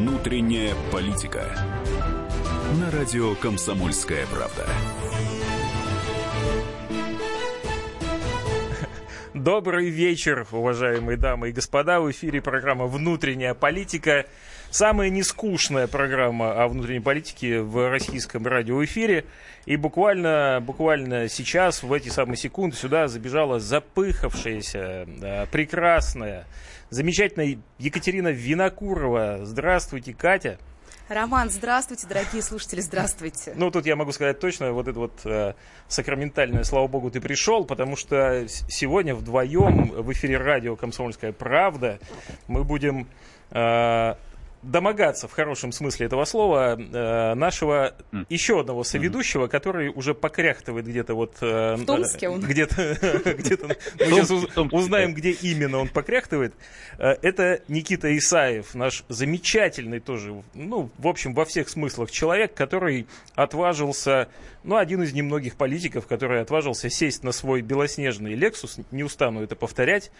Внутренняя политика. На радио Комсомольская правда. Добрый вечер, уважаемые дамы и господа. В эфире программа «Внутренняя политика». Самая нескучная программа о внутренней политике в российском радиоэфире. И буквально, буквально сейчас, в эти самые секунды, сюда забежала запыхавшаяся, э, прекрасная, замечательная Екатерина Винокурова. Здравствуйте, Катя. Роман, здравствуйте, дорогие слушатели, здравствуйте. Ну, тут я могу сказать точно, вот это вот э, сакраментальное, слава богу, ты пришел, потому что сегодня вдвоем в эфире радио «Комсомольская правда» мы будем э, домогаться в хорошем смысле этого слова э, нашего mm. еще одного соведущего, mm. который уже покряхтывает где-то вот... Э, в Томске он? Где-то, где-то мы сейчас узнаем, где именно он покряхтывает. Э, это Никита Исаев, наш замечательный тоже, ну, в общем, во всех смыслах человек, который отважился, ну, один из немногих политиков, который отважился сесть на свой белоснежный Lexus, не устану это повторять.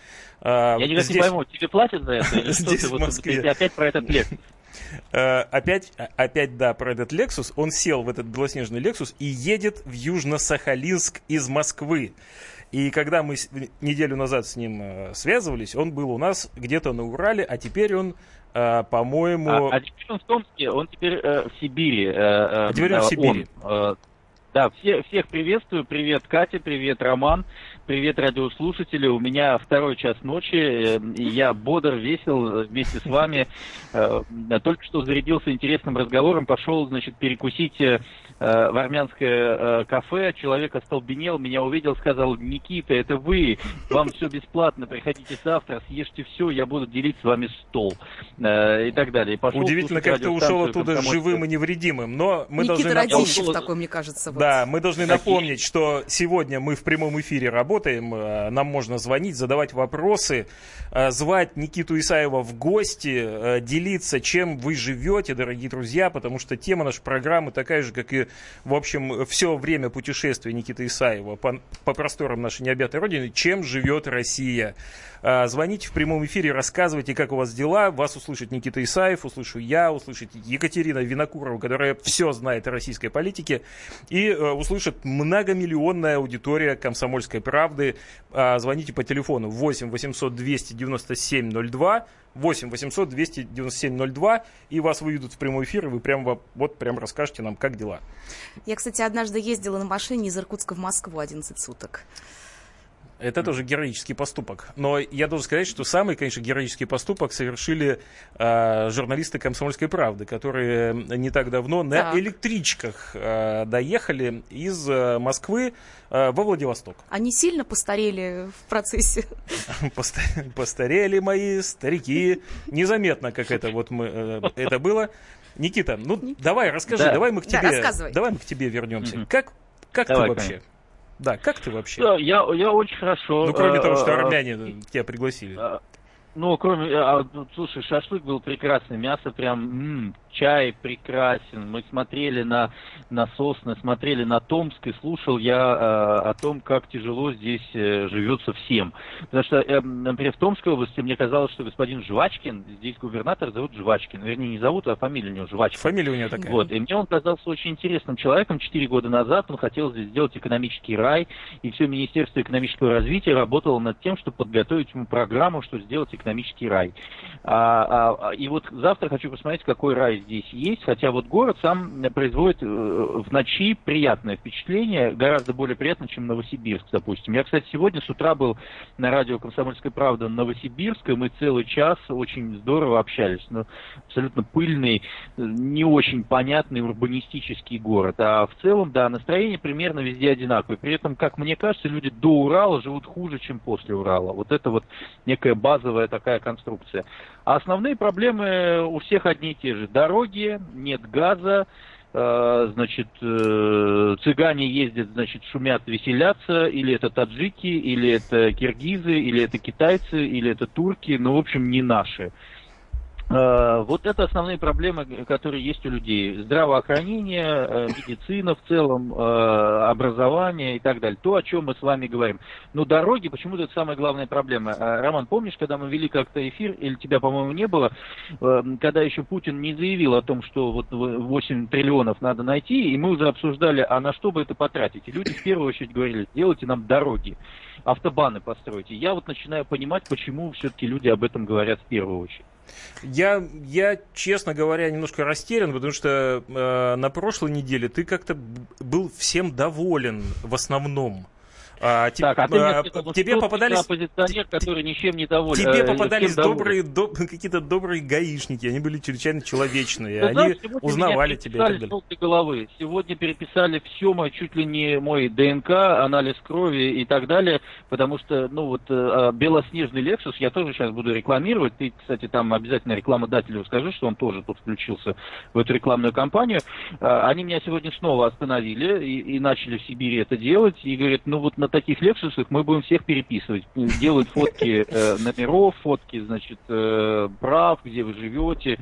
Я никак не пойму, тебе платят за это? Здесь, в Москве. Опять про этот Lexus. Э, опять, опять, да, про этот Lexus. Он сел в этот белоснежный Lexus и едет в Южно-Сахалинск из Москвы. И когда мы неделю назад с ним э, связывались, он был у нас где-то на Урале, а теперь он, э, по-моему... А, а теперь он в Томске, он теперь э, в Сибири. Э, а теперь он в Сибири. Он, э, да, все, всех приветствую. Привет, Катя, привет, Роман. Привет, радиослушатели. У меня второй час ночи. Э, и я бодр, весел вместе с вами. Э, только что зарядился интересным разговором. Пошел, значит, перекусить э, в армянское кафе. Человек остолбенел, меня увидел, сказал, Никита, это вы, вам все бесплатно, приходите завтра, съешьте все, я буду делить с вами стол. И так далее. И пошел Удивительно, как ты ушел оттуда живым и невредимым. Но мы Никита должны... Радищев такой, мне кажется. Вот. Да, мы должны напомнить, что сегодня мы в прямом эфире работаем работаем. Э, нам можно звонить, задавать вопросы, э, звать Никиту Исаева в гости, э, делиться, чем вы живете, дорогие друзья, потому что тема нашей программы такая же, как и, в общем, все время путешествия Никиты Исаева по, по просторам нашей необъятой родины, чем живет Россия. Звоните в прямом эфире, рассказывайте, как у вас дела. Вас услышит Никита Исаев, услышу я, услышит Екатерина Винокурова, которая все знает о российской политике, и услышит многомиллионная аудитория комсомольской правды. А, звоните по телефону 8 800 297 02, 8 800 297 02, и вас выведут в прямой эфир, и вы прямо вот прям расскажете нам, как дела. Я, кстати, однажды ездила на машине из Иркутска в Москву 11 суток. Это тоже героический поступок. Но я должен сказать, что самый, конечно, героический поступок совершили э, журналисты «Комсомольской правды», которые не так давно на так. электричках э, доехали из э, Москвы э, во Владивосток. Они сильно постарели в процессе? Постарели мои старики. Незаметно, как это вот мы, э, это было. Никита, ну Никита. давай расскажи, да. давай мы к тебе, да, давай мы к тебе вернемся. Угу. Как, как давай, ты вообще? Конечно. Да, как ты вообще? Да, я, я очень хорошо. Ну, кроме того, что э, армяне тебя пригласили. Ну, кроме, а, слушай, шашлык был прекрасный, мясо прям чай прекрасен. Мы смотрели на, на Сосны, смотрели на Томск, и слушал я э, о том, как тяжело здесь э, живется всем. Потому что, э, например, в Томской области мне казалось, что господин Жвачкин, здесь губернатор зовут Жвачкин. Вернее, не зовут, а фамилия у него Жвачкин. Фамилия у него такая. Вот, и мне он казался очень интересным человеком. Четыре года назад он хотел здесь сделать экономический рай, и все Министерство экономического развития работало над тем, чтобы подготовить ему программу, что сделать экономический рай. А, а, и вот завтра хочу посмотреть, какой рай здесь есть, хотя вот город сам производит э, в ночи приятное впечатление, гораздо более приятно, чем Новосибирск, допустим. Я, кстати, сегодня с утра был на радио «Комсомольская правда» Новосибирск, и мы целый час очень здорово общались. Но абсолютно пыльный, не очень понятный урбанистический город. А в целом, да, настроение примерно везде одинаковое. При этом, как мне кажется, люди до Урала живут хуже, чем после Урала. Вот это вот некая базовая такая конструкция. А основные проблемы у всех одни и те же. Дороги, нет газа, э, значит, э, цыгане ездят, значит, шумят, веселятся, или это таджики, или это киргизы, или это китайцы, или это турки, ну, в общем, не наши. Э, вот это основные проблемы, которые есть у людей. Здравоохранение, э, медицина в целом, э, образование и так далее. То, о чем мы с вами говорим. Но дороги почему-то это самая главная проблема. Роман, помнишь, когда мы вели как-то эфир, или тебя, по-моему, не было, когда еще Путин не заявил о том, что вот 8 триллионов надо найти, и мы уже обсуждали, а на что бы это потратить. И люди в первую очередь говорили, сделайте нам дороги, автобаны постройте. Я вот начинаю понимать, почему все-таки люди об этом говорят в первую очередь. Я, я, честно говоря, немножко растерян, потому что э, на прошлой неделе ты как-то был всем доволен в основном. А, так, а ты а, тебе попадались оппозиционер, который ничем не доволен. Тебе э, попадались добрые, до, какие-то добрые гаишники, они были чрезвычайно человечные, Ты они знаешь, узнавали тебя и так далее. головы. Сегодня переписали все мой, чуть ли не мой ДНК, анализ крови и так далее, потому что, ну вот, э, а, белоснежный Lexus я тоже сейчас буду рекламировать. Ты, кстати, там обязательно рекламодателю скажи, что он тоже тут включился в эту рекламную кампанию. А, они меня сегодня снова остановили и, и начали в Сибири это делать, и говорят, ну вот на таких лексусах мы будем всех переписывать. Делают фотки э, номеров, фотки, значит, э, прав, где вы живете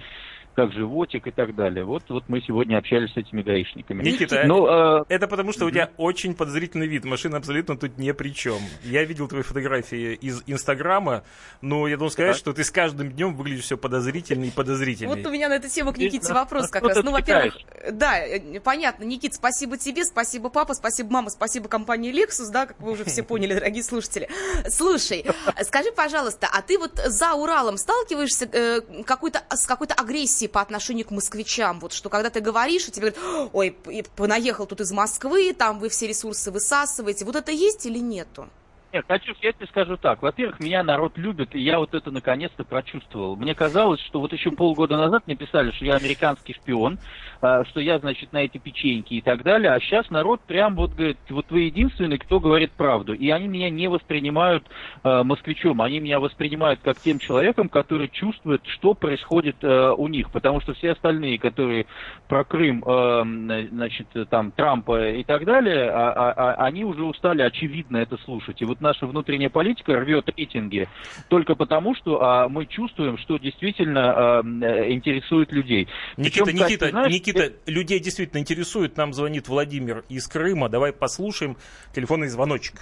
как животик и так далее. Вот, вот мы сегодня общались с этими гаишниками. Никита, Но, ну, э... это потому, что у тебя очень подозрительный вид. Машина абсолютно тут не при чем. Я видел твои фотографии из Инстаграма, но я должен сказать, так. что ты с каждым днем выглядишь все подозрительнее и подозрительнее. Вот у меня на эту тему к Никите вопрос как раз. Ну, во-первых, да, э, понятно, Никит, спасибо тебе, спасибо папа, спасибо мама, спасибо компании Lexus, да, как вы уже все поняли, дорогие слушатели. Слушай, скажи, пожалуйста, а ты вот за Уралом сталкиваешься э, какой-то, с какой-то агрессией по отношению к москвичам. Вот что когда ты говоришь, и тебе говорят, ой, понаехал тут из Москвы, там вы все ресурсы высасываете. Вот это есть или нету? Нет, Катюш, я тебе скажу так. Во-первых, меня народ любит, и я вот это наконец-то прочувствовал. Мне казалось, что вот еще полгода назад мне писали, что я американский шпион, а, что я, значит, на эти печеньки и так далее, а сейчас народ прям вот говорит, вот вы единственный, кто говорит правду. И они меня не воспринимают э, москвичом, они меня воспринимают как тем человеком, который чувствует, что происходит э, у них. Потому что все остальные, которые про Крым, значит, там, Трампа и так далее, а, а, а, они уже устали очевидно это слушать. И вот вот наша внутренняя политика рвет рейтинги только потому, что а, мы чувствуем, что действительно а, интересует людей. Никита, Причем, Никита, ты знаешь, Никита, это... людей действительно интересует. Нам звонит Владимир из Крыма. Давай послушаем телефонный звоночек.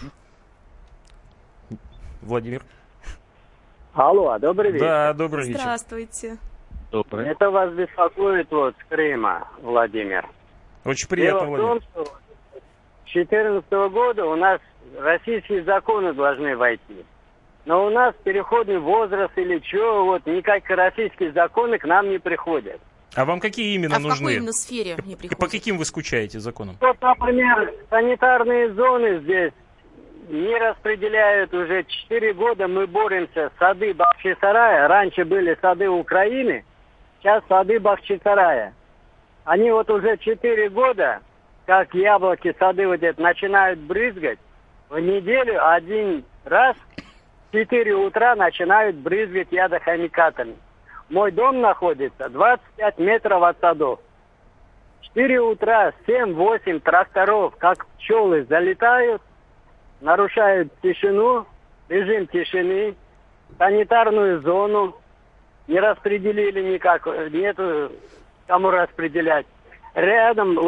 Владимир. Алло, добрый вечер. Да, добрый вечер. Здравствуйте. Добрый. Это вас беспокоит вот с Крыма, Владимир. Очень приятно, Дело Владимир. в том, что с 2014 года у нас российские законы должны войти. Но у нас переходный возраст или что, вот никак российские законы к нам не приходят. А вам какие именно а нужны? в какой именно сфере не приходят? По каким вы скучаете законам? Вот, например, санитарные зоны здесь не распределяют уже 4 года. Мы боремся. Сады Бахчисарая. Раньше были сады Украины, сейчас сады Бахчисарая. Они вот уже 4 года, как яблоки, сады вот эти, начинают брызгать в неделю один раз в 4 утра начинают брызгать ядохимикатами. Мой дом находится 25 метров от садов. 4 утра, 7-8 тракторов, как пчелы, залетают, нарушают тишину, режим тишины, санитарную зону не распределили никак, нету кому распределять. Рядом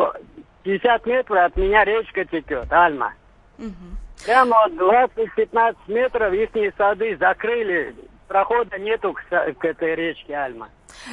50 метров от меня речка текет, Альма. Угу. Прямо 20-15 метров их сады закрыли. Прохода нету к, к этой речке Альма.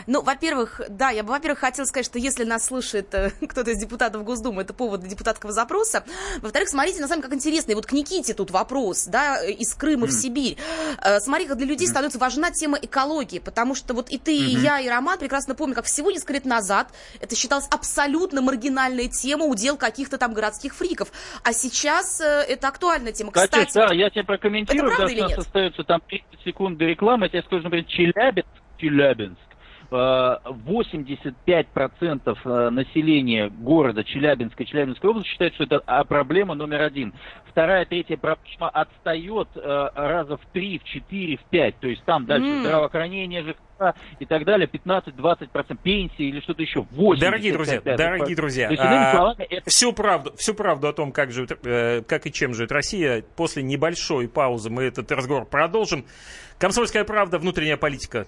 Ну, во-первых, да, я бы, во-первых, хотела сказать, что если нас слышит э, кто-то из депутатов Госдумы, это повод для депутатского запроса. Во-вторых, смотрите, на самом деле, как интересно. И вот к Никите тут вопрос, да, из Крыма mm. в Сибирь. Э, смотри, как для людей mm. становится важна тема экологии, потому что вот и ты, mm-hmm. и я, и Роман прекрасно помню, как всего несколько лет назад это считалось абсолютно маргинальной темой удел каких-то там городских фриков. А сейчас э, это актуальная тема. Кстати, да, я тебе прокомментирую, это правда, у нас остается там 30 секунд до рекламы. Я тебе скажу, например, Челябинск, Челябинск 85% э, населения города Челябинска, Челябинской области считают, что это а, проблема номер один. Вторая, третья проблема отстает э, раза в три, в четыре, в пять. То есть там дальше mm. здравоохранение, ЖКХ и так далее, 15-20% пенсии или что-то еще. 80, дорогие друзья, 5, дорогие друзья, есть, а, словами, это... всю, правду, всю правду о том, как, живет, э, как и чем живет Россия, после небольшой паузы мы этот разговор продолжим. Комсомольская правда, внутренняя политика.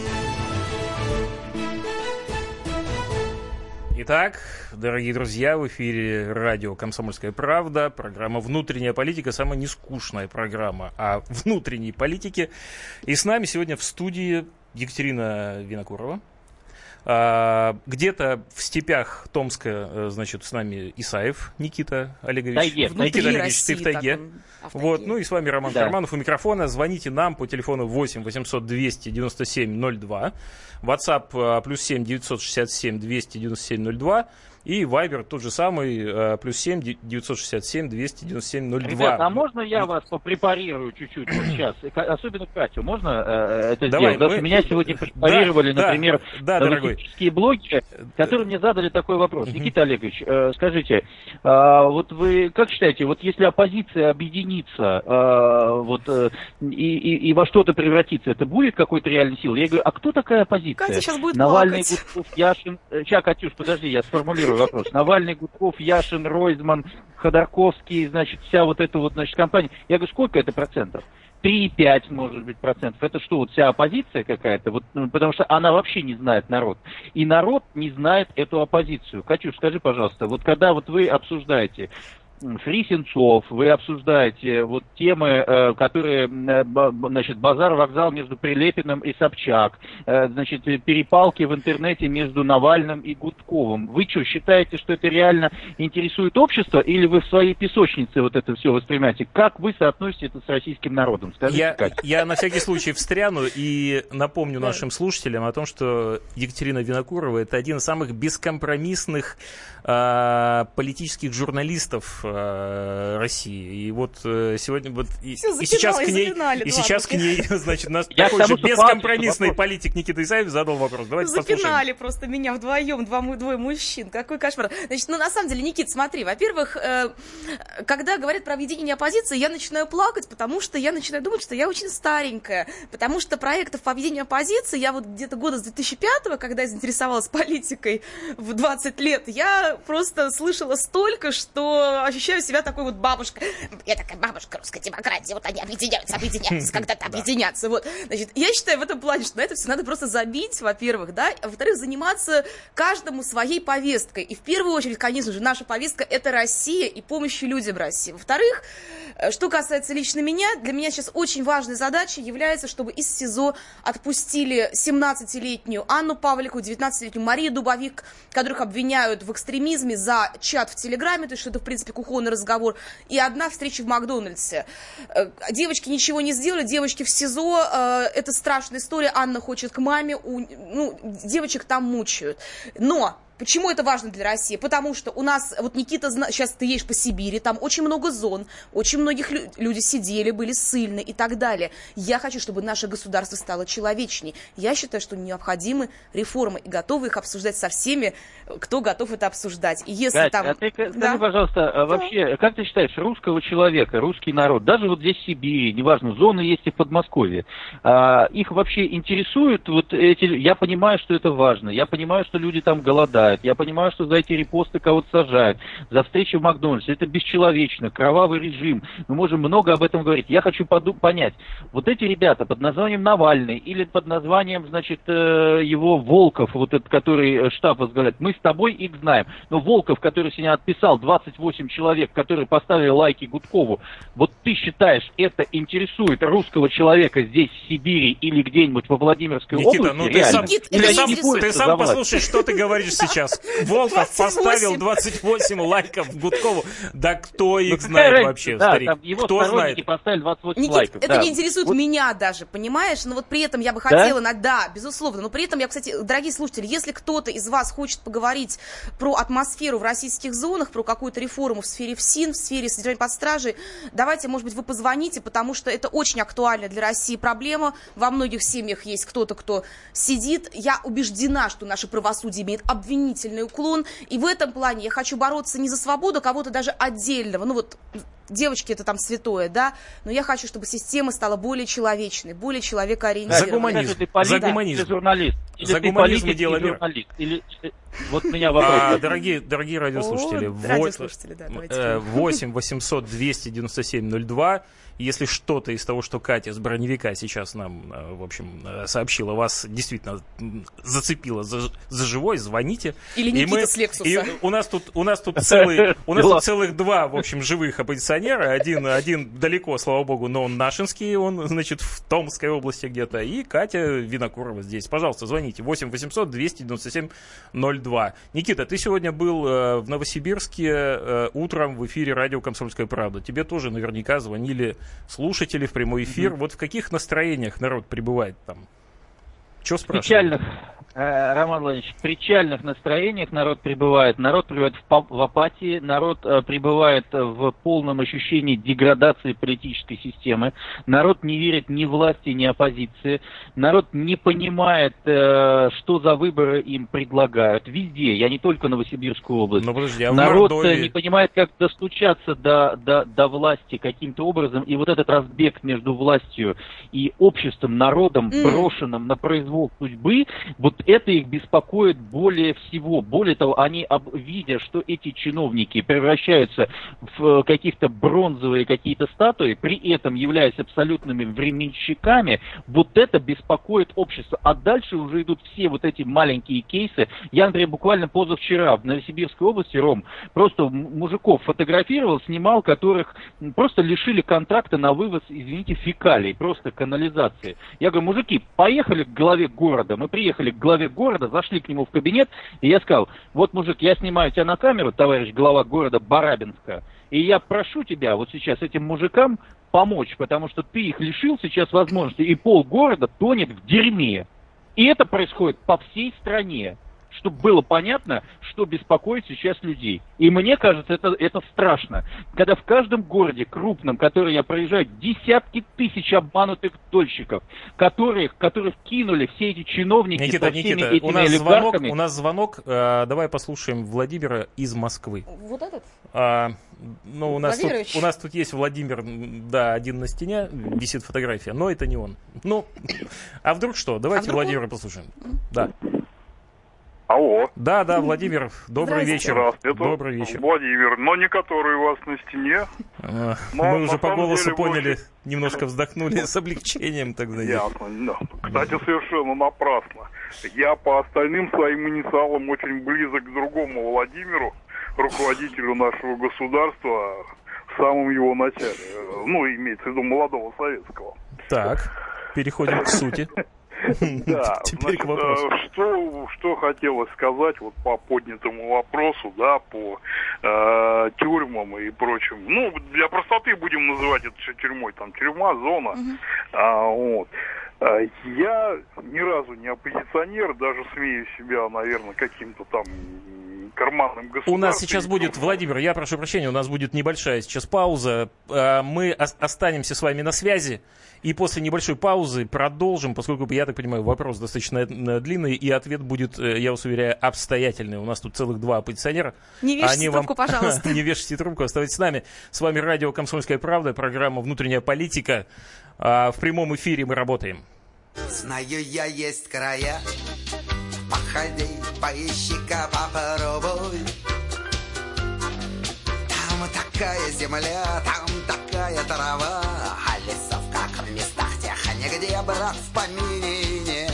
Итак, дорогие друзья, в эфире радио «Комсомольская правда», программа «Внутренняя политика», самая нескучная программа о внутренней политике. И с нами сегодня в студии Екатерина Винокурова, где-то в степях Томска, э, значит, с нами Исаев Никита Олегович. Тайге, Никита Олегович, России, ты в тайге. он, а в Вот, тайге. ну и с вами Роман Да. Карманов у микрофона. Звоните нам по телефону 8 800 297 02. WhatsApp а, плюс 7 967 297 02. И Viber тот же самый, а, плюс 7 967 297 02. Ребята, а можно я вас попрепарирую чуть-чуть вот сейчас? Ка- Особенно Катю, можно э, это Давай, сделать? Потому мы- что меня сегодня препарировали, Да, да, например, да, дорогой. политические блогеры, которые мне задали такой вопрос. Никита Олегович, э, скажите, а, вот вы как считаете, вот если оппозиция объединится а, вот, э, и, и- и во что-то превратится, это будет какой-то реальной силой? Я говорю, а кто такая оппозиция? Катя сейчас будет Навальный, плакать. Гудков, Яшин... э, Ща, Катюш, подожди, я сформулирую вопрос. Навальный, Гудков, Яшин, Ройзман, Ходорковский, значит, вся вот эта вот, значит, компания. Я говорю, сколько это процентов? 3-5, может быть, процентов. Это что, вот вся оппозиция какая-то? Вот, ну, потому что она вообще не знает народ. И народ не знает эту оппозицию. Катюш, скажи, пожалуйста, вот когда вот вы обсуждаете м, Фри Сенцов, вы обсуждаете вот темы, э, которые, э, значит, базар, вокзал между Прилепиным и Собчак, э, значит, перепалки в интернете между Навальным и Гудковым. Вы что, считаете, что это реально интересует общество, или вы в своей песочнице вот это все воспринимаете? Как вы соотносите это с российским народом? Скажите, Я, Катя. я на всякий случай встряну и напомню нашим слушателям о том, что Екатерина Винокурова это один из самых бескомпромиссных а, политических журналистов а, России. И вот э, сегодня вот и, и сейчас к ней, запинали, и сейчас к ней, значит, наш Я такой же бескомпромиссный вопрос. политик Никита Исаев задал вопрос. Давайте послушаем. Запинали просто меня вдвоем, два, двое мужчин. Какой кошмар. Значит, ну, на самом деле, Никит, смотри, во-первых, э, когда говорят про объединение оппозиции, я начинаю плакать, потому что я начинаю думать, что я очень старенькая. Потому что проектов по объединению оппозиции я вот где-то года с 2005 когда я заинтересовалась политикой в 20 лет, я просто слышала столько, что ощущаю себя такой вот бабушкой. Я такая бабушка русской демократии, вот они объединяются, объединяются, когда-то объединятся. Вот. Значит, я считаю в этом плане, что на это все надо просто забить, во-первых, да, а во-вторых, заниматься каждому своей повесткой. И в первую очередь, конечно же, наша повестка – это Россия и помощь людям России. Во-вторых, э, что касается лично меня, для меня сейчас очень важной задачей является, чтобы из СИЗО отпустили 17-летнюю Анну Павлику, 19-летнюю Марию Дубовик, которых обвиняют в экстремизме за чат в Телеграме, то есть что это, в принципе, кухонный разговор, и одна встреча в Макдональдсе. Э, Девочки ничего не сделали, девочки в СИЗО, э, это страшная история, Анна хочет к маме, у- ну, девочек там мучают. Но Почему это важно для России? Потому что у нас, вот Никита, сейчас ты едешь по Сибири, там очень много зон, очень многих лю- люди сидели, были ссыльны и так далее. Я хочу, чтобы наше государство стало человечней. Я считаю, что необходимы реформы и готовы их обсуждать со всеми, кто готов это обсуждать. И если Катя, там... а ты скажи, Да. пожалуйста, а вообще, как ты считаешь, русского человека, русский народ, даже вот здесь в Сибири, неважно, зоны есть и в Подмосковье, а, их вообще интересуют вот эти... Я понимаю, что это важно, я понимаю, что люди там голодают, я понимаю, что за эти репосты кого-то сажают, за встречи в Макдональдсе, это бесчеловечно, кровавый режим, мы можем много об этом говорить. Я хочу поду- понять, вот эти ребята под названием Навальный или под названием, значит, э, его Волков, вот этот, который э, штаб возглавляет, мы с тобой их знаем. Но Волков, который сегодня отписал 28 человек, которые поставили лайки Гудкову, вот ты считаешь, это интересует русского человека здесь, в Сибири или где-нибудь во Владимирской Никита, области? ну ты Реально? сам, Никит, ты сам, ты сам послушай, что ты говоришь сейчас. Сейчас. Волков 28. поставил 28 лайков Гудкову. Да кто Ну, их знает вообще, да, старик? там его Кто знает? поставили 28 Никит, лайков. это да. не интересует Вот меня даже, понимаешь? Но вот при этом я бы Да? хотела, на- да, безусловно, но при этом я, кстати, дорогие слушатели, если кто-то из вас хочет поговорить про атмосферу в российских зонах, про какую-то реформу в сфере ФСИН, в сфере содержания под стражей, давайте, может быть, вы позвоните, потому что это очень актуальная для России проблема. Во многих семьях есть кто-то, кто сидит. Я убеждена, что наше правосудие имеет обвинительный уклон, и в этом плане я хочу бороться не за свободу кого-то даже отдельного, ну вот девочки это там святое, да, но я хочу, чтобы система стала более человечной, более За человекоориентированной. гуманизм. Скажи, ты политик За гуманизм. журналист? Или За ты гуманизм политик и дело журналист? Или... или- Вот меня вопрос. А, дорогие, дорогие радиослушатели, О, вот, радиослушатели, да, давайте. э, 8 800 297 02. Если что-то из того, что Катя с броневика сейчас нам, э, в общем, э, сообщила, вас действительно зацепило за, за живой, звоните. Или И Никита мы- с Лексуса. И у нас тут, у нас тут целый, у нас тут целых два, в общем, живых оппозиционера. Один, один далеко, слава богу, но он нашинский, он, значит, в Томской области где-то. И Катя Винокурова здесь. Пожалуйста, звоните. 8 800 297 02. Никита, ты сегодня был э, в Новосибирске э, утром в эфире радио «Комсомольская правда». Тебе тоже наверняка звонили слушатели в прямой эфир. Вот в каких настроениях народ пребывает там? Что спрашивают? печальных, Роман Владимирович, в печальных настроениях народ пребывает. Народ пребывает в, в апатии, народ э, пребывает в полном ощущении деградации политической системы. Народ не верит ни власти, ни оппозиции. Народ не понимает, э, что за выборы им предлагают. Везде, я не только Новосибирскую область. Ну подожди, а в Народ э, Мордовии? не понимает, как достучаться до, до, до власти каким-то образом. И вот этот разбег между властью и обществом, народом, брошенным на произвол судьбы, вот это их беспокоит более всего. Более того, они, видя, что эти чиновники превращаются в э, каких-то бронзовые какие-то статуи, при этом являясь абсолютными временщиками, вот это беспокоит общество. А дальше уже идут все вот эти маленькие кейсы. Я, например, буквально позавчера в Новосибирской области, Ром, просто мужиков фотографировал, снимал, которых просто лишили контракта на вывоз, извините, фекалий, просто канализации. Я говорю, мужики, поехали к главе города. Мы приехали к главе города, зашли к нему в кабинет, и я сказал, вот, мужик, я снимаю тебя на камеру, товарищ глава города Барабинска, и я прошу тебя вот сейчас этим мужикам помочь, потому что ты их лишил сейчас возможности, и пол города тонет в дерьме. И это происходит по всей стране, чтобы было понятно, что беспокоит сейчас людей. И мне кажется, это, это страшно. Когда в каждом городе крупном, который я проезжаю, десятки тысяч обманутых дольщиков, которых, которых кинули все эти чиновники Никита, со всеми Никита, этими у нас звонок, у нас звонок. э, давай послушаем Владимира из Москвы. Вот этот? А, ну, у нас, тут, у нас тут есть Владимир, да, один на стене, висит фотография, но это не он. Ну, а вдруг что? Давайте вдруг он? Владимира послушаем. Да. Алло. Да, да, Владимир, добрый вечер. Здравствуйте. Добрый вечер. Владимир, но не который у вас на стене. А, Но Мы уже по голосу деле поняли, больше- немножко вздохнули с облегчением тогда. Ясно. да. Кстати, совершенно напрасно. Я по остальным своим инициалам очень близок к другому Владимиру, руководителю нашего государства, в самом его начале. Э, Ну, имеется в виду молодого советского. Так, переходим к сути. Да, Теперь к значит, вопросу. э, что, что хотелось сказать вот по поднятому вопросу, да, по э, тюрьмам и прочим. Ну, для простоты будем называть это всё тюрьмой, там тюрьма, зона. А, вот. А, Я ни разу не оппозиционер, даже смею себя, наверное, каким-то там карманным государством. У нас сейчас будет, Владимир, я прошу прощения, у нас будет небольшая сейчас пауза. А, Мы ос- останемся с вами на связи. И после небольшой паузы продолжим, поскольку, я так понимаю, вопрос достаточно э, длинный, и ответ будет, э, я вас уверяю, обстоятельный. У нас тут целых два оппозиционера. Не вешайте Они трубку, вам... пожалуйста. Не вешайте трубку, оставайтесь с нами. С вами радио «Комсомольская правда», программа «Внутренняя политика». А, В прямом эфире мы работаем. Знаю я есть края Походи, поищи-ка, попробуй. Там такая земля, там такая трава А лесов, как в местах тех, нигде, брат, в помине. Нет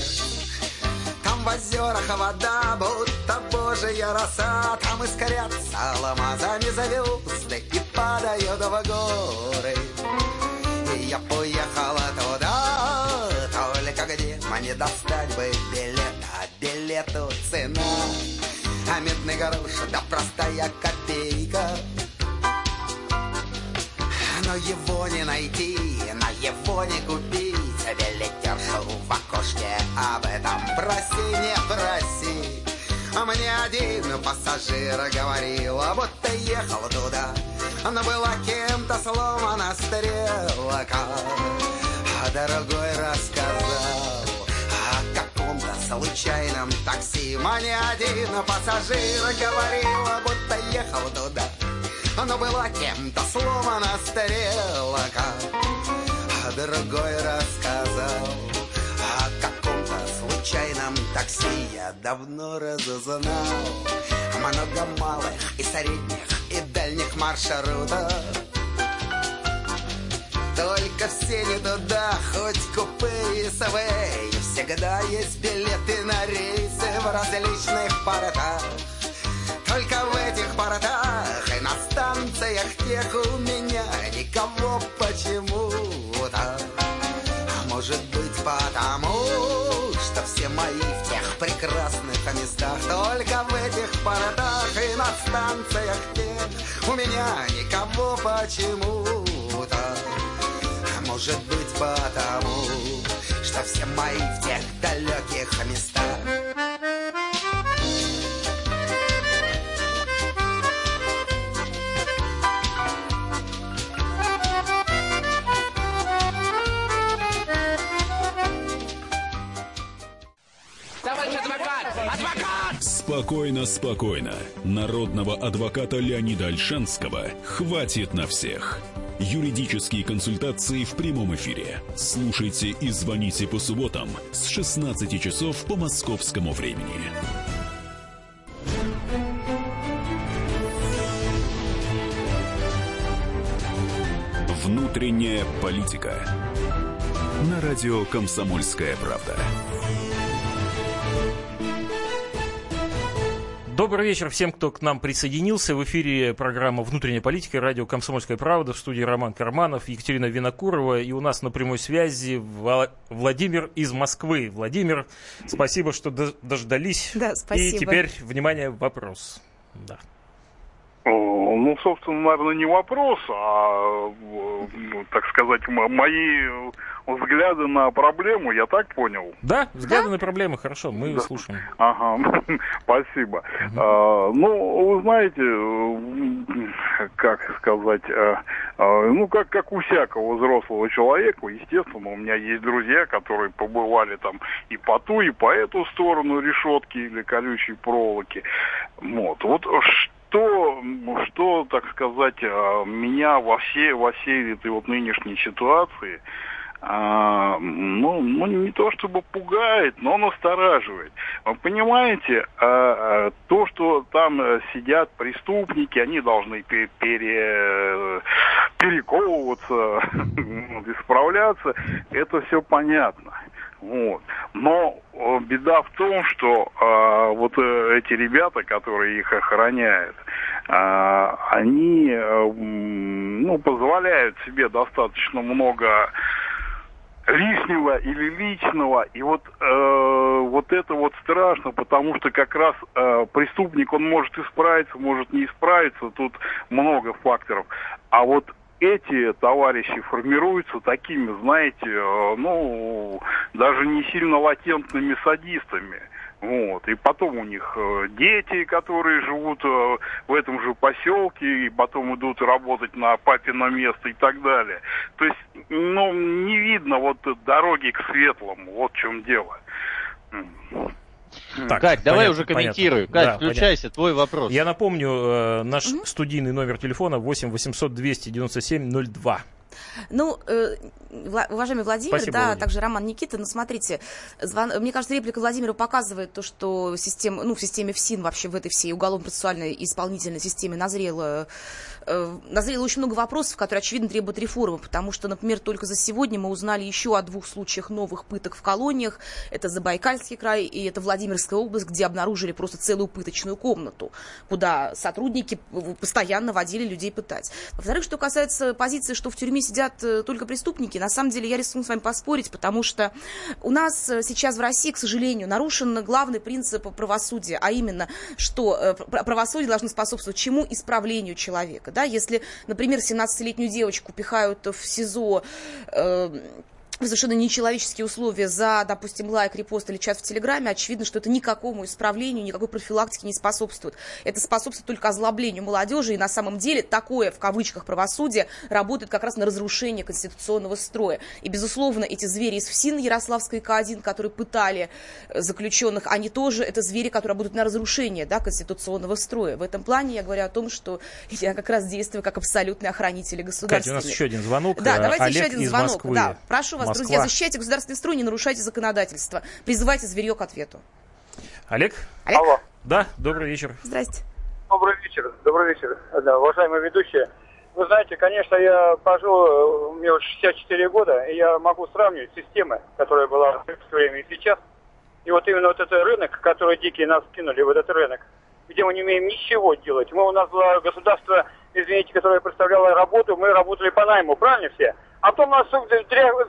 Там в озерах вода, будто божья роса Там искрятся алмазами звезды и падают в горы. И я поехала туда, только где мне достать грош, да простая копейка. Но его не найти, на его не купить. Билетершу в окошке об этом проси, не проси. А мне один пассажир говорил, будто ехал туда, но была кем-то сломана стрелка. А дорогой рассказал случайном такси. Мне один пассажир говорил, будто ехал туда, но была кем-то сломана стрелка. А другой рассказал о каком-то случайном такси я давно разузнал Много малых и средних и дальних маршрутов Только все не туда, хоть купе и СВ Всегда есть билеты на рейсы в различных портах. Только в этих портах и на станциях тех у меня Никого почему-то. А может быть потому, что все мои в тех прекрасных местах. Только в этих портах и на станциях тех У меня никого почему-то может быть потому, что все мои в тех далеких местах Спокойно, спокойно. Народного адвоката Леонида Альшанского хватит на всех. Юридические консультации в прямом эфире. Слушайте и звоните по субботам с 16 часов по московскому времени. Внутренняя политика. На радио «Комсомольская правда». Добрый вечер всем, кто к нам присоединился. В эфире программа «Внутренняя политика», радио «Комсомольская правда». В студии Роман Карманов, Екатерина Винокурова. И у нас на прямой связи Владимир из Москвы. Владимир, спасибо, что дождались. Да, спасибо. И теперь, внимание, вопрос. Да. Ну, собственно, наверное, не вопрос, а, ну, так сказать, мои взгляды на проблему, я так понял? Да, взгляды да? на проблему, хорошо, мы да. слушаем. Ага, спасибо. Угу. А, ну, вы знаете, как сказать, а, а, ну, как, как у всякого взрослого человека, естественно, у меня есть друзья, которые побывали там и по ту, и по эту сторону решетки или колючей проволоки. Вот, вот что, что, так сказать, а, меня во всей, во всей этой вот нынешней ситуации, а, ну, ну, не то чтобы пугает, но настораживает. Вы понимаете, а, то, что там сидят преступники, они должны пере, перековываться, исправляться, это все понятно. Вот. Но э, беда в том, что э, вот эти ребята, которые их охраняют, э, они э, ну, позволяют себе достаточно много лишнего или личного. И вот, э, вот это вот страшно, потому что как раз э, преступник, он может исправиться, может не исправиться, тут много факторов. А вот эти товарищи формируются такими, знаете, э, ну, даже не сильно латентными садистами. Вот. И потом у них э, дети, которые живут э, в этом же поселке, и потом идут работать на папино место и так далее. То есть, ну, не видно вот дороги к светлому, вот в чем дело. Так, Кать, давай уже комментируй. Понятно. Кать, да, включайся, понятно. твой вопрос. Я напомню, э, наш угу. студийный номер телефона 8 800 297 02. Ну, э, уважаемый Владимир, Спасибо, да, Владимир. также Роман Никита, ну, смотрите, звон... мне кажется, реплика Владимира показывает то, что система, ну, в системе ФСИН вообще в этой всей уголовно-процессуальной и исполнительной системе назрела назрело очень много вопросов, которые, очевидно, требуют реформы, потому что, например, только за сегодня мы узнали еще о двух случаях новых пыток в колониях. Это Забайкальский край и это Владимирская область, где обнаружили просто целую пыточную комнату, куда сотрудники постоянно водили людей пытать. Во-вторых, что касается позиции, что в тюрьме тюрьме сидят э, только преступники. На самом деле я рискну с вами поспорить, потому что у нас э, сейчас в России, к сожалению, нарушен главный принцип правосудия, а именно, что правосудие должно способствовать чему? Исправлению человека. Да? Если, например, 17-летнюю девочку пихают в СИЗО совершенно нечеловеческие условия за, допустим, лайк, репост или чат в Телеграме, очевидно, что это никакому исправлению, никакой профилактике не способствует. Это способствует только озлоблению молодежи, и на самом деле такое, в кавычках, правосудие работает как раз на разрушение конституционного строя. И, безусловно, эти звери из ФСИН Ярославской К1, которые пытали э, заключенных, они тоже, это звери, которые работают на разрушение да, конституционного строя. В этом плане я говорю о том, что я как раз действую как абсолютный охранитель государства. Катя, у нас еще один звонок. Да, давайте Олег еще один звонок. Да, прошу вас Москва. друзья, защищайте государственный строй, не нарушайте законодательство. Призывайте зверье к ответу. Олег? Олег? Алло. Да, добрый вечер. Здрасте. Добрый вечер, добрый вечер, да, уважаемые ведущие. Вы знаете, конечно, я пожил, мне уже 64 года, и я могу сравнивать системы, которая была в то время и сейчас. И вот именно вот этот рынок, который дикие нас кинули, вот этот рынок, где мы не умеем ничего делать. Мы, у нас было государство, извините, которое представляло работу, мы работали по найму, правильно все? А потом нас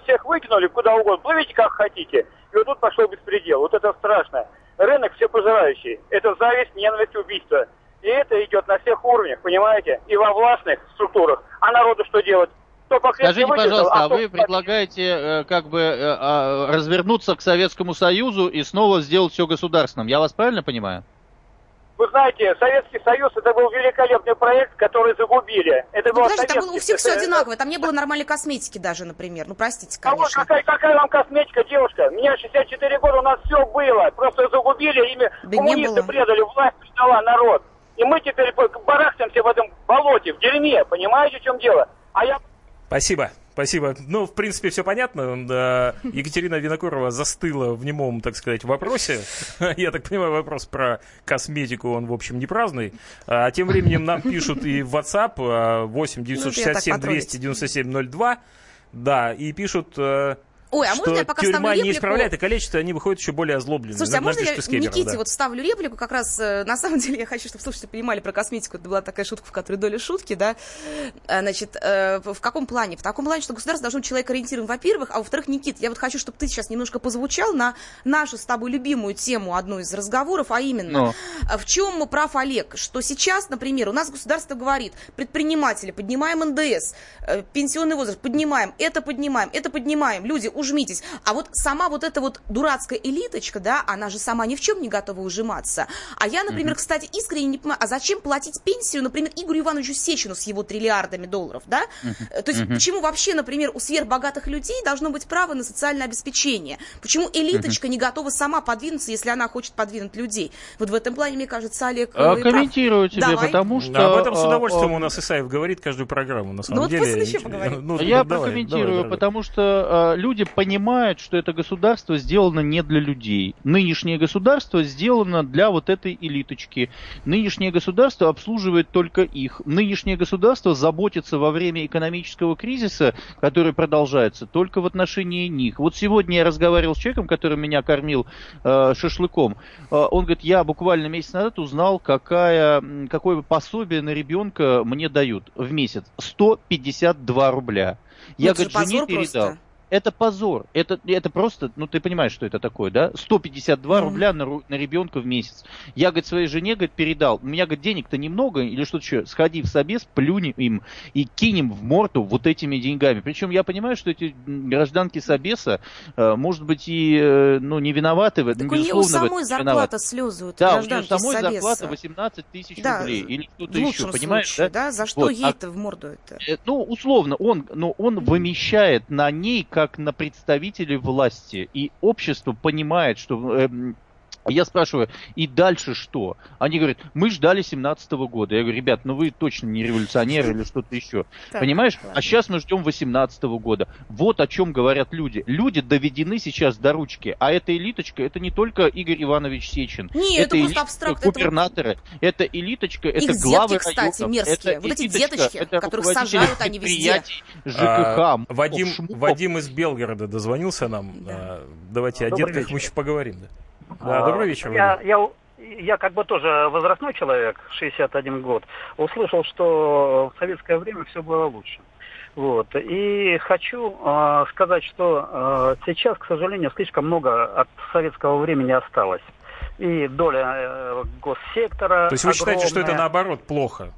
всех выкинули куда угодно. Плывите как хотите. И вот тут пошел беспредел. Вот это страшно. Рынок все пожирающий. Это зависть, ненависть, убийство. И это идет на всех уровнях, понимаете? И во властных структурах. А народу что делать? Скажите, пожалуйста, а, а вы предлагаете э, как бы э, э, развернуться к Советскому Союзу и снова сделать все государственным? Я вас правильно понимаю? Вы знаете, Советский Союз это был великолепный проект, который загубили. Это ну, подожди, там было у всех все одинаково. Там не было нормальной косметики даже, например. Ну, простите, конечно. А вот какая, какая вам косметика, девушка? Мне 64 года, у нас все было. Просто загубили, ими да коммунисты предали, власть предала народ. И мы теперь барахтаемся в этом болоте, в дерьме. Понимаете, в чем дело? А я... Спасибо. Спасибо. Ну, в принципе, все понятно. Екатерина Винокурова застыла в немом, так сказать, вопросе. Я так понимаю, вопрос про косметику, он, в общем, не праздный. А тем временем нам пишут и в WhatsApp 8 967 297 02. Да, и пишут э, Ой, а можно я пока тюрьма не исправляет, и калечит, они выходят еще более озлобленные. Слушайте, а можно я Никите да. вот вставлю реплику? Как раз, э, на самом деле, я хочу, чтобы слушатели понимали про косметику. Это была такая шутка, в которой доля шутки, да. А, значит, э, в каком плане? В таком плане, что государство должно быть человек ориентирован, во-первых, а во-вторых, Никит, я вот хочу, чтобы ты сейчас немножко позвучал на нашу с тобой любимую тему одну из разговоров, а именно, Но. в чем прав Олег, что сейчас, например, у нас государство говорит, предприниматели, поднимаем НДС, э, пенсионный возраст, поднимаем, это поднимаем, это поднимаем, люди, ужмитесь. А вот сама вот эта вот дурацкая элиточка, да, она же сама ни в чем не готова ужиматься. А я, например, mm-hmm. кстати, искренне не понимаю, а зачем платить пенсию, например, Игорю Ивановичу Сечину с его триллиардами долларов, да? Mm-hmm. То есть mm-hmm. почему вообще, например, у сверхбогатых людей должно быть право на социальное обеспечение? Почему элиточка mm-hmm. не готова сама подвинуться, если она хочет подвинуть людей? Вот в этом плане, мне кажется, Олег... А, комментирую тебе, давай. потому что... Да, об этом с удовольствием а, у нас Исаев говорит каждую программу, на самом ну, деле. Вот еще поговорим. Ну, я давай, прокомментирую, давай, потому что а, люди понимают, что это государство сделано не для людей. Нынешнее государство сделано для вот этой элиточки. Нынешнее государство обслуживает только их. Нынешнее государство заботится во время экономического кризиса, который продолжается, только в отношении них. Вот сегодня я разговаривал с человеком, который меня кормил э, шашлыком. Э, он говорит, я буквально месяц назад узнал, какая, какое пособие на ребенка мне дают в месяц. 152 рубля. Я, говорит, жене передал. Просто это позор. Это, это просто, ну ты понимаешь, что это такое, да? 152 mm. рубля на, на ребенка в месяц. Я, говорит, своей жене, говорит, передал. У меня, говорит, денег-то немного или что-то еще. Сходи в собес, плюнь им и кинем в морду вот этими деньгами. Причем я понимаю, что эти гражданки собеса, э, может быть, и э, ну, не виноваты в этом. Так у нее самой зарплата слезают. Да, у нее самой собеса. зарплата 18 тысяч да, рублей или что-то еще, понимаешь? Случае, да? да? За что вот. ей-то а, в морду это? Э, ну, условно, он, но он mm. вымещает на ней как на представителей власти. И общество понимает, что э, я спрашиваю, и дальше что? Они говорят, мы ждали 17 -го года. Я говорю, ребят, ну вы точно не революционеры или что-то еще. Понимаешь? А сейчас мы ждем 18 -го года. Вот о чем говорят люди. Люди доведены сейчас до ручки. А эта элиточка, это не только Игорь Иванович Сечин. Нет, это, это просто абстракт. Губернаторы. Это, это элиточка, это Их главы детки, кстати, районов. мерзкие. Это вот эти деточки, это которых сажают они везде. ЖКХ. А, Вадим, Вадим из Белгорода дозвонился нам. Да. А, давайте Добрый о детках вечер. мы еще поговорим. Да. Да, вечер. Я, я, я как бы тоже возрастной человек, 61 год, услышал, что в советское время все было лучше. Вот. И хочу э, сказать, что э, сейчас, к сожалению, слишком много от советского времени осталось. И доля э, госсектора То есть вы огромная. считаете, что это наоборот плохо?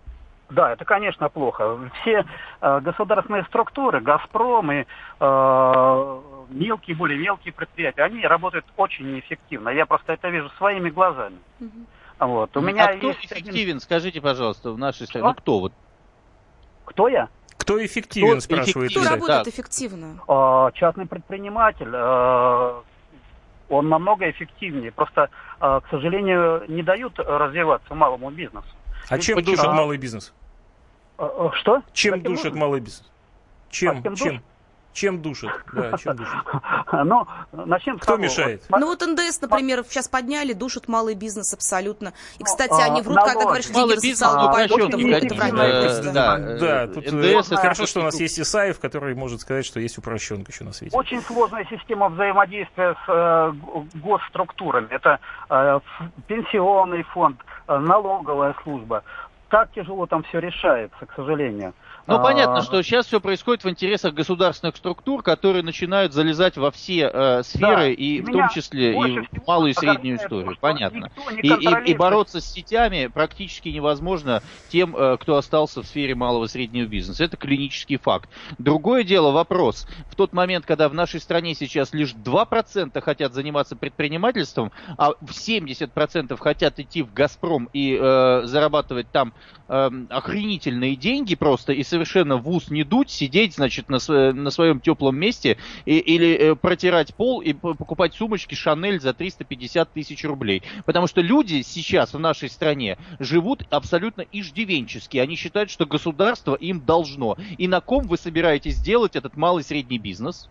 Да, это, конечно, плохо. Все э, государственные структуры, «Газпром» и э, мелкие, более мелкие предприятия, они работают очень неэффективно. Я просто это вижу своими глазами. Вот. У меня а кто есть эффективен, один- скажите, пожалуйста, в нашей стране? Ну, кто вот? Кто я? Кто эффективен, Кто спрашивает Кто эффективен? Игорь. работает да. эффективно? Э, частный предприниматель, э, он намного эффективнее. Просто, э, к сожалению, не дают развиваться малому бизнесу. А чем Почему? душит малый бизнес? Э, Что? Чем душит малый бизнес? Чем? А, чем чем? Чем душит? Да, чем душит? Ну, начнем с Кто того. мешает? Вот, Ну вот НДС, например, сейчас подняли, душит малый бизнес абсолютно. И, кстати, а, они врут, когда налоги. говорят, что Малый бизнес, ну, пойдут, это да, Да, тут НДС э, это хорошо, что у нас есть Исаев, который может сказать, что есть упрощенка еще на свете. Очень сложная система взаимодействия с э, госструктурами. Это э, пенсионный фонд, налоговая служба. Так тяжело там все решается, к сожалению. Ну, А, понятно, что сейчас все происходит в интересах государственных структур, которые начинают залезать во все э, сферы, Да, и в том числе и в малую и среднюю то, историю. что Понятно. И, и- и бороться с сетями практически невозможно тем, э, кто остался в сфере малого и среднего бизнеса. Это клинический факт. Другое дело, вопрос. В тот момент, когда в нашей стране сейчас лишь 2% хотят заниматься предпринимательством, а 70% хотят идти в «Газпром» и э, зарабатывать там эм, охренительные деньги просто и совершенно в ус не дуть, сидеть, значит, на, на своем теплом месте и- или э, протирать пол и покупать сумочки Шанель за 350 тысяч рублей. Потому что люди сейчас в нашей стране живут абсолютно иждивенчески. Они считают, что государство им должно. И на ком вы собираетесь делать этот малый средний бизнес?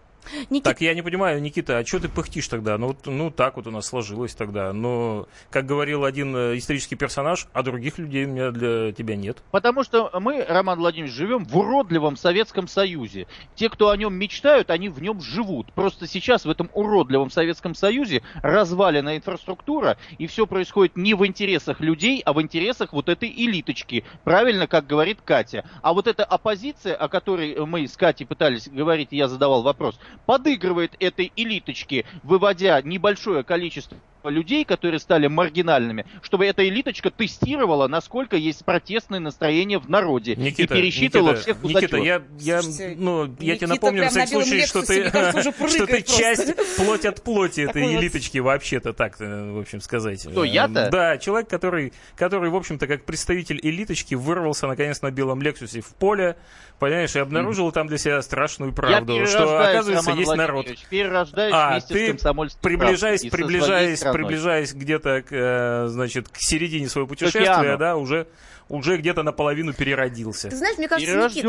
Никит, Так, я не понимаю, Никита, а что ты пыхтишь тогда? Ну, вот, ну, так вот у нас сложилось тогда. Но, как говорил один э, исторический персонаж, а других людей у меня для тебя нет. Потому что мы, Роман Владимирович, живем в уродливом Советском Союзе. Те, кто о нем мечтают, они в нем живут. Просто сейчас в этом уродливом Советском Союзе развалена инфраструктура, и все происходит не в интересах людей, а в интересах вот этой элиточки. Правильно, как говорит Катя. А вот эта оппозиция, о которой мы с Катей пытались говорить, и я задавал вопрос, подыгрывает этой элиточке, выводя небольшое количество людей, которые стали маргинальными, чтобы эта элиточка тестировала, насколько есть протестное настроение в народе Никита, и пересчитывала Никита, всех Никита, я, я, ну, я тебе Никита напомню на всякий случай, что ты, кажется, что ты часть, плоть от плоти этой Такой вот. элиточки вообще-то так, э, в общем, сказать. Кто, я-то? Э, Да, человек, который, который, в общем-то, как представитель элиточки, вырвался, наконец, на белом Лексусе в поле, понимаешь, и обнаружил там для себя страшную правду, что, оказывается, Роман есть народ. Перерождаюсь А, вместе ты с комсомольской приближаясь, приближаясь. Приближаясь где-то, к, э, значит, к середине своего путешествия, да, уже, уже где-то наполовину переродился. Ты знаешь, мне кажется, Никит.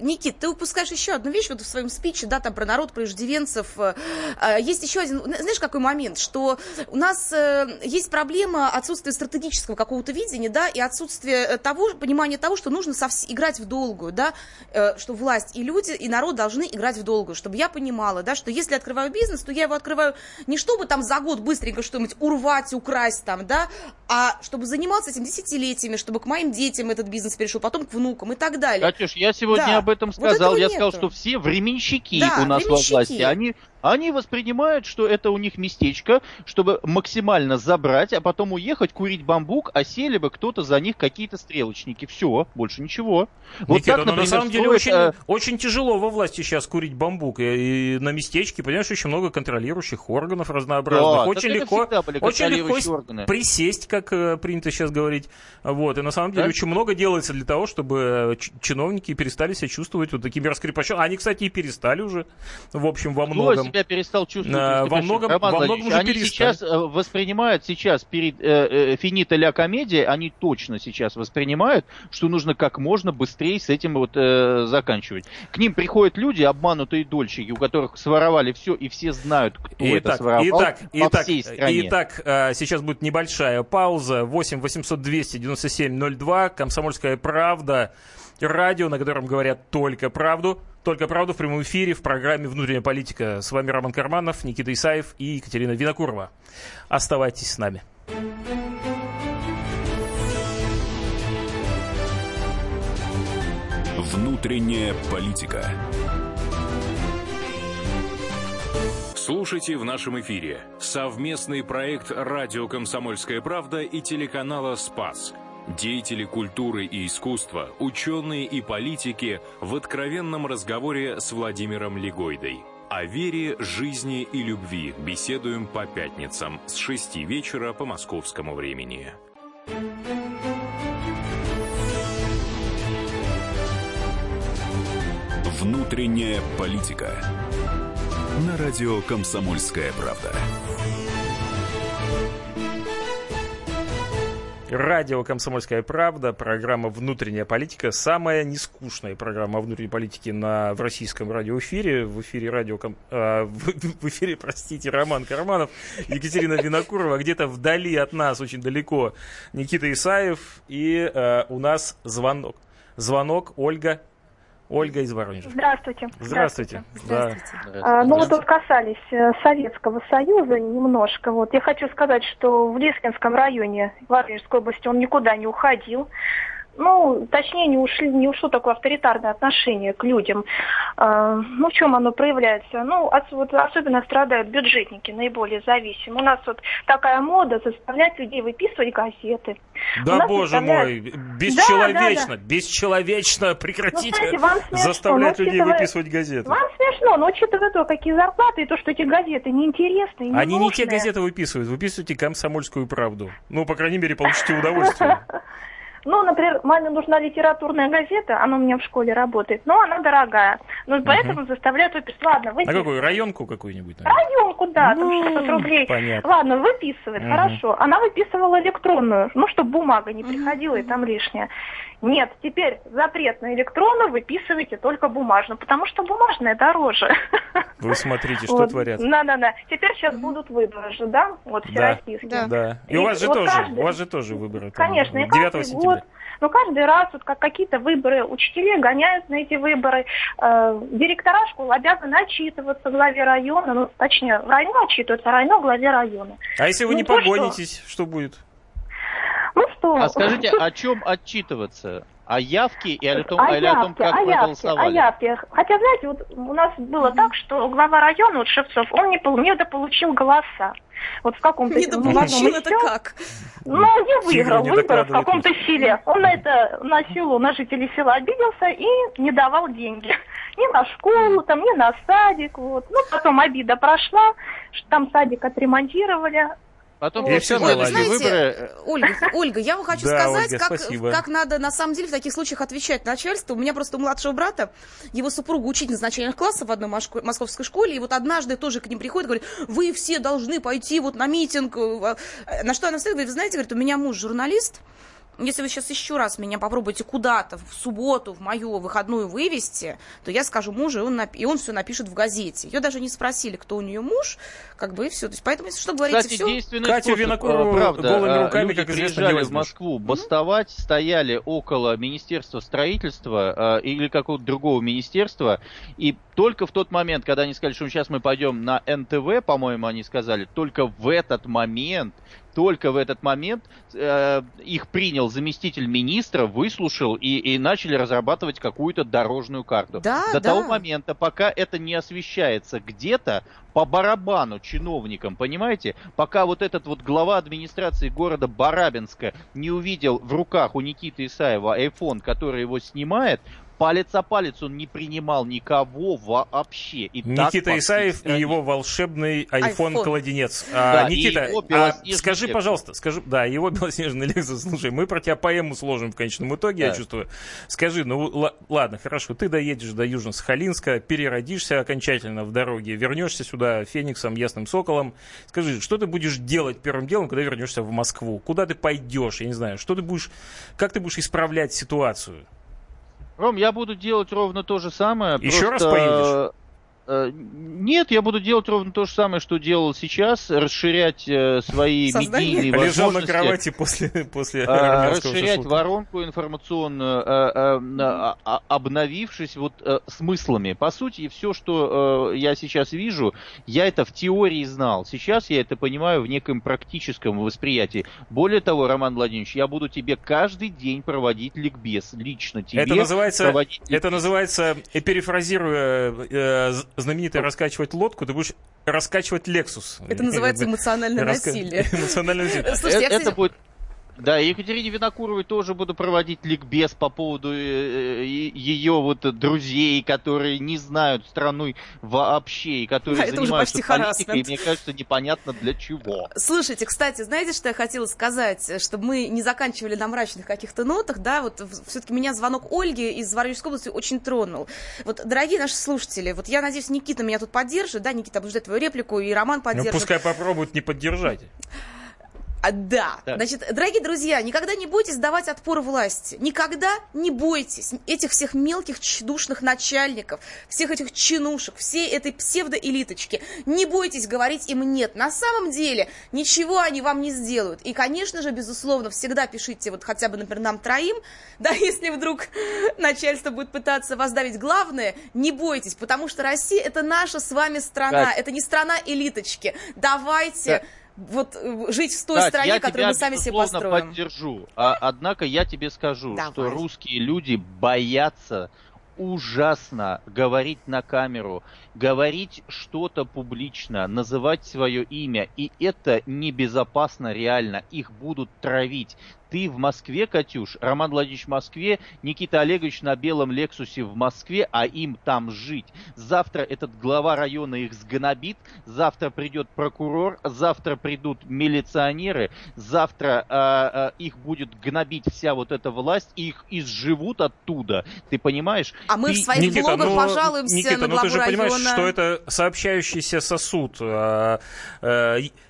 Никит, ты упускаешь еще одну вещь вот в своем спиче, да, там про народ, про иждивенцев. Э, э, Есть еще один, знаешь, какой момент, что у нас э, есть проблема отсутствия стратегического какого-то видения, да, и отсутствие того, понимания того, что нужно совс- играть в долгую, да, что власть и люди, и народ должны играть в долгую, чтобы я понимала, да, что если открываю бизнес, то я его открываю не чтобы там за год быстренько что-нибудь урвать, украсть там, да, а чтобы заниматься этим десятилетиями, чтобы к моим детям этот бизнес перешел, потом к внукам и так далее. Катюш, я сегодня Да. об этом Вот сказал. этого я сказал, нету. что все временщики Да, у нас временщики. во власти. Они, они воспринимают, что это у них местечко, чтобы максимально забрать, а потом уехать, курить бамбук, а сели бы кто-то за них какие-то стрелочники. Все, больше ничего. Вот Никита, так, на например, самом деле очень, э, очень тяжело во власти сейчас курить бамбук. И, и на местечке, понимаешь, очень много контролирующих органов разнообразных. Да, очень так легко, очень легко органы. присесть, как э, принято сейчас говорить. Вот. И на самом деле Да? очень много делается для того, чтобы э, чиновники перестали себя чувствовать вот такими раскрепощенными. Они, кстати, и перестали уже, в общем, во многом. Себя перестал чувствовать? А, во многом- Роман во многом уже они перестали. сейчас э, воспринимают сейчас перед э, э, финита ля комедия, они точно сейчас воспринимают, что нужно как можно быстрее с этим вот э, заканчивать. К ним приходят люди, обманутые дольщики, у которых своровали все, и все знают, кто это Итак, своровал итак, по итак, всей стране. итак, э, сейчас будет небольшая пауза. 8 800 200 97 02. Комсомольская правда. Радио, на котором говорят только правду. Только правду в прямом эфире в программе «Внутренняя политика». С вами Роман Карманов, Никита Исаев и Екатерина Винокурова. Оставайтесь с нами. Внутренняя политика. Слушайте в нашем эфире совместный проект «Радио Комсомольская правда» и телеканала «Спас». Деятели культуры и искусства, ученые и политики в откровенном разговоре с Владимиром Легойдой. О вере, жизни и любви беседуем по пятницам с 6 вечера по московскому времени. Внутренняя политика. На радио «Комсомольская правда». Радио «Комсомольская правда», программа «Внутренняя политика», самая нескучная программа внутренней политике на, в российском радиоэфире. В эфире радио, э, в, в эфире, простите, Роман Карманов, Екатерина Винокурова, где-то вдали от нас, очень далеко, Никита Исаев, и э, у нас звонок. Звонок, Ольга, Ольга из Воронежа. Здравствуйте. Здравствуйте. Здравствуйте. Да. А, ну, вот тут касались э, Советского Союза немножко. Вот я хочу сказать, что в Лискинском районе Воронежской области он никуда не уходил ну, точнее, не, ушли, не ушло такое авторитарное отношение к людям. А, ну, в чем оно проявляется? Ну, от, вот, особенно страдают бюджетники, наиболее зависимы. У нас вот такая мода заставлять людей выписывать газеты. Да, боже заставляют... мой, бесчеловечно, да, да, да. бесчеловечно прекратите ну, заставлять людей учитывая... выписывать газеты. Вам смешно, но учитывая то, какие зарплаты, и то, что эти газеты неинтересные, не Они не те газеты выписывают, выписывайте комсомольскую правду. Ну, по крайней мере, получите удовольствие. Ну, например, маме нужна литературная газета, она у меня в школе работает, но она дорогая. Ну, поэтому угу. заставляют выписывать. Ладно, выписывать. А какую, районку какую-нибудь? Районку, да, ну, там 600 рублей. Понятно. Ладно, выписывает, угу. хорошо. Она выписывала электронную, ну, чтобы бумага не приходила угу. и там лишняя. Нет, теперь запрет на электронную выписывайте только бумажную, потому что бумажная дороже. Вы смотрите, что вот. творят. Да-да-да. Теперь сейчас будут выборы же, да? Вот всероссийские. Да, да. И, и у вас же вот тоже, каждый... у вас же тоже выборы. Конечно, там, 9 сентября. Год, но каждый раз вот как какие-то выборы, учителей гоняют на эти выборы, э, директора школ обязаны отчитываться главе района, ну, точнее, в районе отчитываются, а район главе района. А если вы ну, не погонитесь, что? что будет? Ну что? А скажите, о чем отчитываться? О явке и о том, о или явке, о том как о вы явке, голосовали? О явке. Хотя, знаете, вот у нас было так, что глава района, вот Шевцов, он не, не дополучил голоса. Вот в каком-то... Не дополучил, это как? Ну, не выиграл выборы в каком-то селе. Он на это, на силу, на жителей села обиделся и не давал деньги. Ни на школу, там, ни на садик. Вот. Ну, потом обида прошла, что там садик отремонтировали, Потом вот. все Ой, знаете, выборы... Ольга, Ольга, я вам хочу да, сказать, Ольга, как, как надо на самом деле в таких случаях отвечать начальству. У меня просто у младшего брата, его супруга учительница начальных классов в одной московской школе, и вот однажды тоже к ним приходит, говорит, вы все должны пойти вот на митинг. Э, на что она встает, говорит, вы знаете, говорит, у меня муж журналист, если вы сейчас еще раз меня попробуете куда-то в субботу, в мою выходную вывести, то я скажу мужу, и он, нап... и он все напишет в газете. Ее даже не спросили, кто у нее муж, как бы и все. То есть, поэтому, если что говорите, Кстати, все... Катю Винокурову правда, голыми а, руками, как известно, в Москву бастовать, mm-hmm. стояли около Министерства строительства а, или какого-то другого министерства, и только в тот момент, когда они сказали, что сейчас мы пойдем на НТВ, по-моему, они сказали, только в этот момент только в этот момент э, их принял заместитель министра, выслушал и, и начали разрабатывать какую-то дорожную карту. Да, До да. того момента, пока это не освещается где-то, по барабану чиновникам, понимаете? Пока вот этот вот глава администрации города Барабинска не увидел в руках у Никиты Исаева iPhone, который его снимает, палец о палец он не принимал никого вообще. И Никита так, Исаев и его волшебный iPhone-кладенец. А, да, Никита, а, скажи, Lexus. пожалуйста, скажи, да, его белоснежный Lexus, слушай, мы про тебя поэму сложим в конечном итоге, да. я чувствую. Скажи, ну ладно, хорошо, ты доедешь до Южно-Сахалинска, переродишься окончательно в дороге, вернешься сюда Фениксом, Ясным Соколом. Скажи, что ты будешь делать первым делом, когда вернешься в Москву? Куда ты пойдешь, я не знаю, что ты будешь, как ты будешь исправлять ситуацию? Ром, я буду делать ровно то же самое. Еще просто... раз поедешь? Э, нет, я буду делать ровно то же самое, что делал сейчас, расширять э, свои Создание? медийные Лежал на возможности. кровати после, после армянского расширять шашлыка. воронку информационную, а, а, обновившись вот э, смыслами. По сути, все, что э, я сейчас вижу, я это в теории знал. Сейчас я это понимаю в неком практическом восприятии. Более того, Роман Владимирович, я буду тебе каждый день проводить ликбез. Лично тебе Это называется, проводить это называется, э, перефразируя э, знаменитое раскачивать лодку, ты будешь раскачивать Лексус. Это называется бы эмоциональное насилие. Эмоциональное насилие. Слушайте, я, это кстати, будет... Да, Екатерине Винокуровой тоже буду проводить ликбез по поводу ее вот друзей, которые не знают страну вообще, и которые Да, это уже занимаются почти политикой, и мне кажется, непонятно для чего. Слушайте, кстати, знаете, что я хотела сказать? Чтобы мы не заканчивали на мрачных каких-то нотах, да, вот все-таки меня звонок Ольги из Воронежской области очень тронул. Вот, дорогие наши слушатели, вот я надеюсь, Никита меня тут поддержит, да, Никита, ждать твою реплику, и Роман Ну, поддержит. пускай попробуют не поддержать. А, да. Да. Значит, дорогие друзья, никогда не бойтесь давать отпор власти. Никогда не бойтесь этих всех мелких чудушных начальников, всех этих чинушек, всей этой псевдоэлиточки. Не бойтесь говорить им нет. На самом деле ничего они вам не сделают. И, конечно же, безусловно, всегда пишите вот хотя бы, например, нам троим, да, если вдруг начальство будет пытаться вас давить. Главное, не бойтесь, потому что Россия это наша с вами страна, Кать. это не страна элиточки. Давайте Да. Вот э, жить в той Кать, стране, я которую тебя, мы сами себе построим. поддержу. А, однако я тебе скажу, что Давай. русские люди боятся ужасно говорить на камеру, говорить что-то публично, называть свое имя. И это небезопасно реально. Их будут травить. Ты в Москве, Катюш, Роман Владимирович в Москве, Никита Олегович на белом Лексусе в Москве, а им там жить. Завтра этот глава района их сгнобит, завтра придет прокурор, завтра придут милиционеры, завтра а, а, их будет гнобить вся вот эта власть, их изживут оттуда. Ты понимаешь? А мы в Ты- своих Никита, блогах ну, пожалуемся Никита, на ну главу ты же понимаешь, района. Что это сообщающийся сосуд.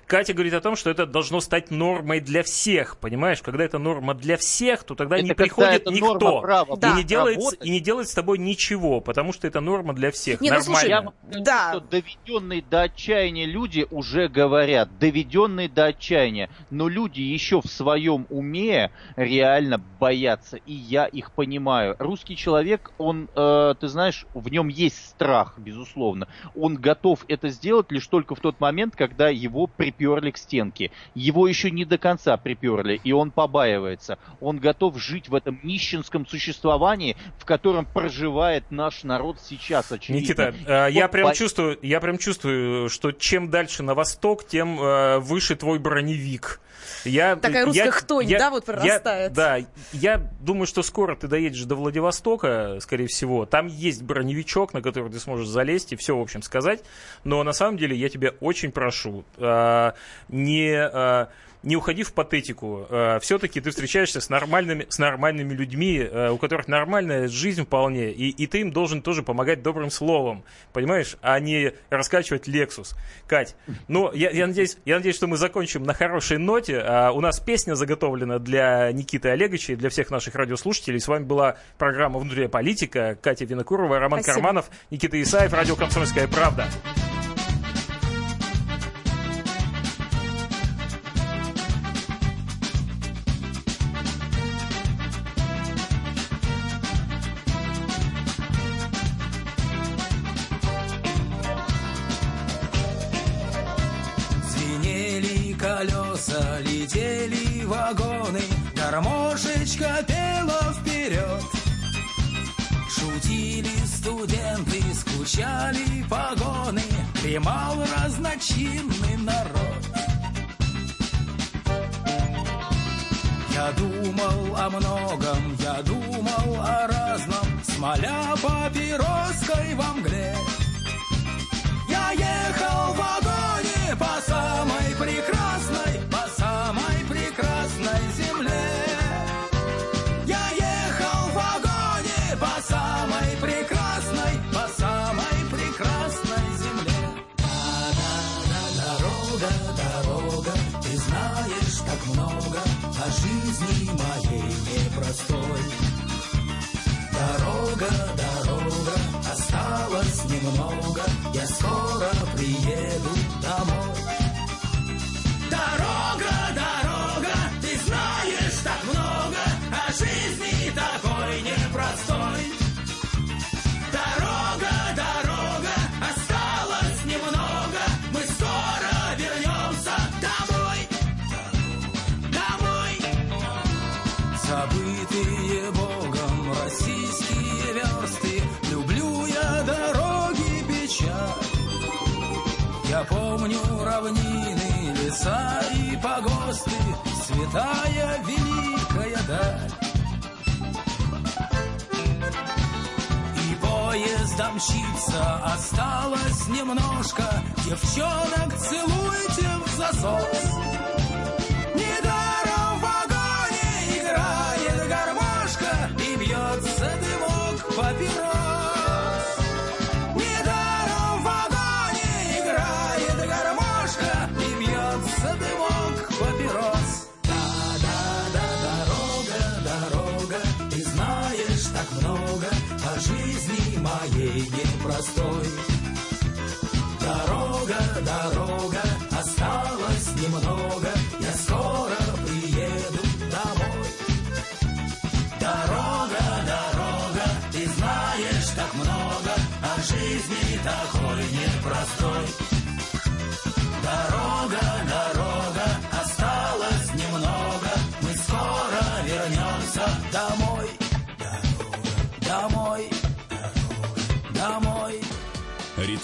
И Катя говорит о том, что это должно стать нормой для всех, понимаешь? Когда это норма для всех, то тогда Это не приходит это никто права и, Да. не делает, работать. и не делает с тобой ничего, потому что это норма для всех. Не, ну, слушай, Нормально. Я Да. что доведенные до отчаяния люди уже говорят, доведенные до отчаяния, но люди еще в своем уме реально боятся, и я их понимаю. Русский человек, он, э, ты знаешь, в нем есть страх, безусловно. Он готов это сделать лишь только в тот момент, когда его приперли к стенке. Его еще не до конца приперли, и он побаивается. Он готов жить в этом нищенском существовании, в котором проживает наш народ сейчас, очевидно. Никита, э, я Вот прям по- чувствую, я прям чувствую, что чем дальше на восток, тем э, выше твой броневик. Я, Такая русская я- хтонь, я- да, вот я- прорастает. да, я думаю, что скоро ты доедешь до Владивостока, скорее всего. Там есть броневичок, на который ты сможешь залезть и все, в общем, сказать. Но на самом деле я тебя очень прошу, э, не... э, не уходи в патетику. Все-таки ты встречаешься с нормальными, с нормальными людьми, э, у которых нормальная жизнь вполне, и, и ты им должен тоже помогать добрым словом, понимаешь, а не раскачивать Lexus. Кать, ну, я, я, надеюсь, я надеюсь, что мы закончим на хорошей ноте. А, у нас песня заготовлена для Никиты Олеговича и для всех наших радиослушателей. С вами была программа «Внутренняя политика». Катя Винокурова, Роман Спасибо. Карманов, Никита Исаев, радио «Комсомольская правда». Колеса, летели вагоны, Гармошечка пела вперед. Шутили студенты, скучали погоны, Дремал разночинный народ. Я думал о многом, я думал о разном, Смоля папироской во мгле. Много о жизни моей непростой. Дорога, дорога, осталось немного, я скоро приеду святая великая даль. И поездом мчится, осталось немножко, девчонок целуйте в засос. Такой непростой.